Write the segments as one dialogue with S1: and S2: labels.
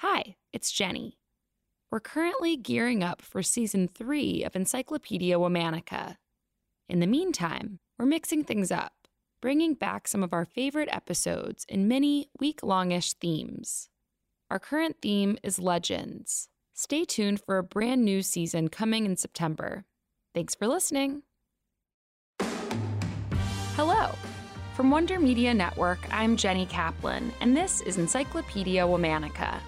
S1: Hi, it's Jenny. We're currently gearing up for season three of Encyclopedia Womannica. In the meantime, we're mixing things up, bringing back some of our favorite episodes in many week longish themes. Our current theme is Legends. Stay tuned for a brand new season coming in September. Thanks for listening. Hello. From Wonder Media Network, I'm Jenny Kaplan, and this is Encyclopedia Womannica.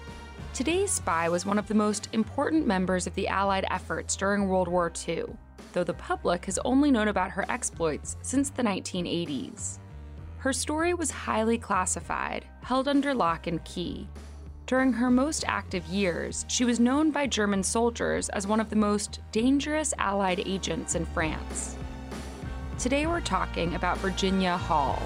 S1: Today's spy was one of the most important members of the Allied efforts during World War II, though the public has only known about her exploits since the 1980s. Her story was highly classified, held under lock and key. During her most active years, she was known by German soldiers as one of the most dangerous Allied agents in France. Today we're talking about Virginia Hall.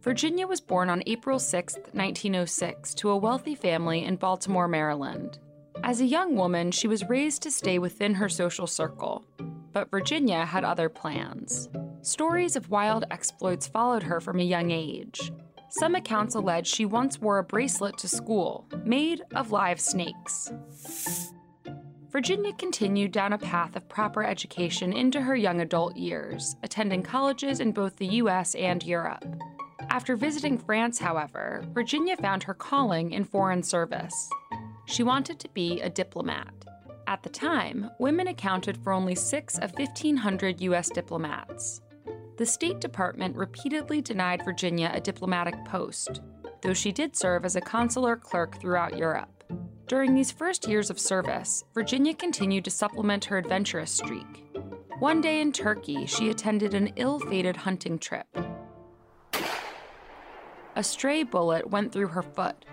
S1: Virginia was born on April 6, 1906, to a wealthy family in Baltimore, Maryland. As a young woman, she was raised to stay within her social circle. But Virginia had other plans. Stories of wild exploits followed her from a young age. Some accounts allege she once wore a bracelet to school, made of live snakes. Virginia continued down a path of proper education into her young adult years, attending colleges in both the US and Europe. After visiting France, however, Virginia found her calling in foreign service. She wanted to be a diplomat. At the time, women accounted for only six of 1,500 US diplomats the State Department repeatedly denied Virginia a diplomatic post, though she did serve as a consular clerk throughout Europe. During these first years of service, Virginia continued to supplement her adventurous streak. One day in Turkey, she attended an ill fated hunting trip. A stray bullet went through her foot.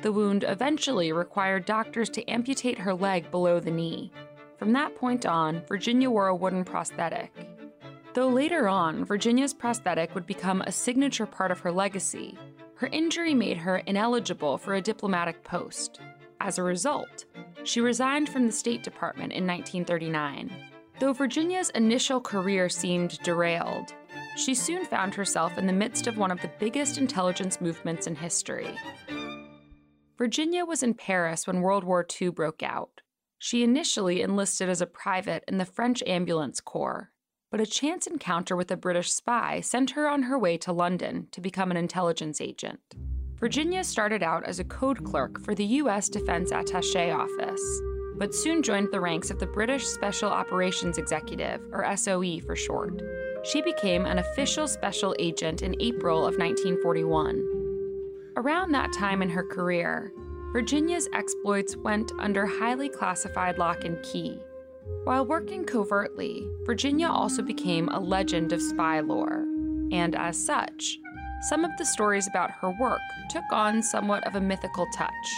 S1: The wound eventually required doctors to amputate her leg below the knee. From that point on, Virginia wore a wooden prosthetic. Though later on, Virginia's prosthetic would become a signature part of her legacy, her injury made her ineligible for a diplomatic post. As a result, she resigned from the State Department in 1939. Though Virginia's initial career seemed derailed, she soon found herself in the midst of one of the biggest intelligence movements in history. Virginia was in Paris when World War II broke out. She initially enlisted as a private in the French Ambulance Corps but a chance encounter with a British spy sent her on her way to London to become an intelligence agent. Virginia started out as a code clerk for the U.S. Defense Attaché Office, but soon joined the ranks of the British Special Operations Executive, or SOE for short. She became an official special agent in April of 1941. Around that time in her career, Virginia's exploits went under highly classified lock and key, while working covertly, Virginia also became a legend of spy lore, and as such, some of the stories about her work took on somewhat of a mythical touch.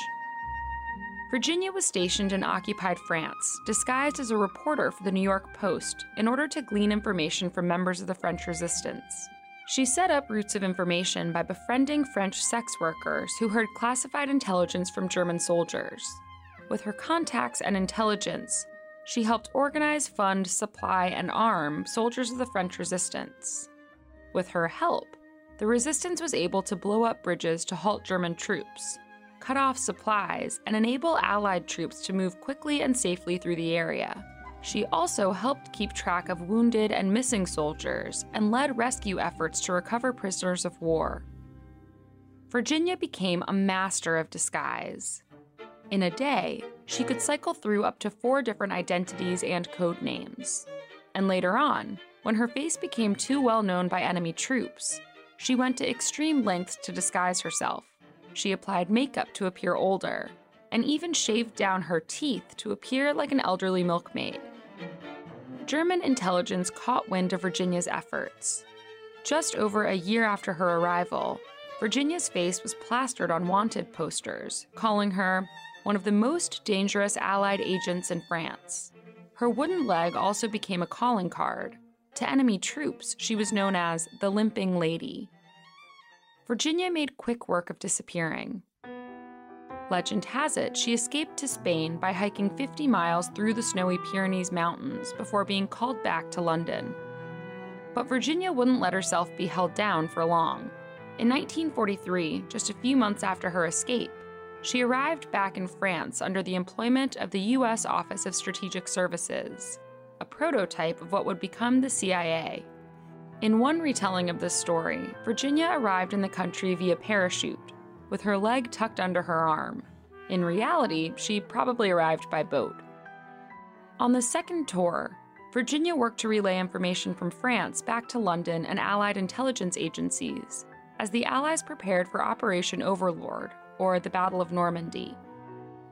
S1: Virginia was stationed in occupied France, disguised as a reporter for the New York Post in order to glean information from members of the French resistance. She set up routes of information by befriending French sex workers who heard classified intelligence from German soldiers. With her contacts and intelligence, she helped organize, fund, supply, and arm soldiers of the French resistance. With her help, the resistance was able to blow up bridges to halt German troops, cut off supplies, and enable Allied troops to move quickly and safely through the area. She also helped keep track of wounded and missing soldiers and led rescue efforts to recover prisoners of war. Virginia became a master of disguise. In a day, she could cycle through up to four different identities and code names. And later on, when her face became too well known by enemy troops, she went to extreme lengths to disguise herself. She applied makeup to appear older, and even shaved down her teeth to appear like an elderly milkmaid. German intelligence caught wind of Virginia's efforts. Just over a year after her arrival, Virginia's face was plastered on wanted posters, calling her one of the most dangerous Allied agents in France. Her wooden leg also became a calling card. To enemy troops, she was known as the Limping Lady. Virginia made quick work of disappearing. Legend has it she escaped to Spain by hiking 50 miles through the snowy Pyrenees Mountains before being called back to London. But Virginia wouldn't let herself be held down for long. In 1943, just a few months after her escape, she arrived back in France under the employment of the U.S. Office of Strategic Services, a prototype of what would become the CIA. In one retelling of this story, Virginia arrived in the country via parachute, with her leg tucked under her arm. In reality, she probably arrived by boat. On the second tour, Virginia worked to relay information from France back to London and Allied intelligence agencies as the Allies prepared for Operation Overlord, or the Battle of Normandy.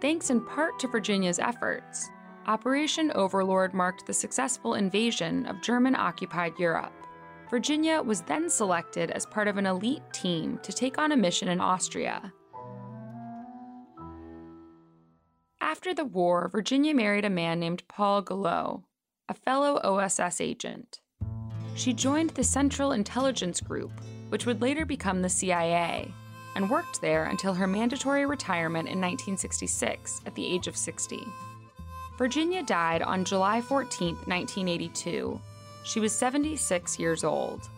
S1: Thanks in part to Virginia's efforts, Operation Overlord marked the successful invasion of German occupied Europe. Virginia was then selected as part of an elite team to take on a mission in Austria. After the war, Virginia married a man named Paul Gallo, a fellow OSS agent. She joined the Central Intelligence Group, which would later become the CIA, and worked there until her mandatory retirement in 1966 at the age of 60. Virginia died on July 14, 1982. She was 76 years old.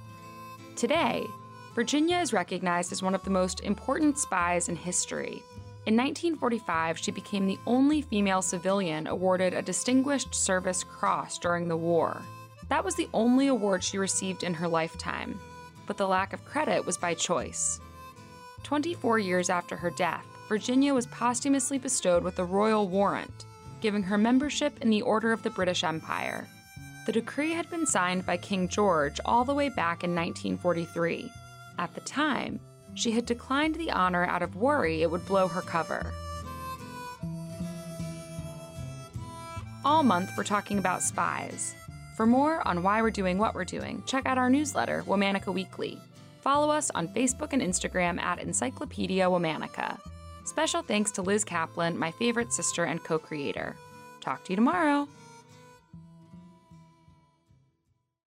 S1: Today, Virginia is recognized as one of the most important spies in history. In 1945, she became the only female civilian awarded a Distinguished Service Cross during the war. That was the only award she received in her lifetime, but the lack of credit was by choice. 24 years after her death, Virginia was posthumously bestowed with the Royal Warrant, giving her membership in the Order of the British Empire. The decree had been signed by King George all the way back in 1943. At the time, she had declined the honor out of worry it would blow her cover. All month, we're talking about spies. For more on why we're doing what we're doing, check out our newsletter, Womannica Weekly. Follow us on Facebook and Instagram at Encyclopedia Womannica. Special thanks to Liz Kaplan, my favorite sister and co creator. Talk to you tomorrow.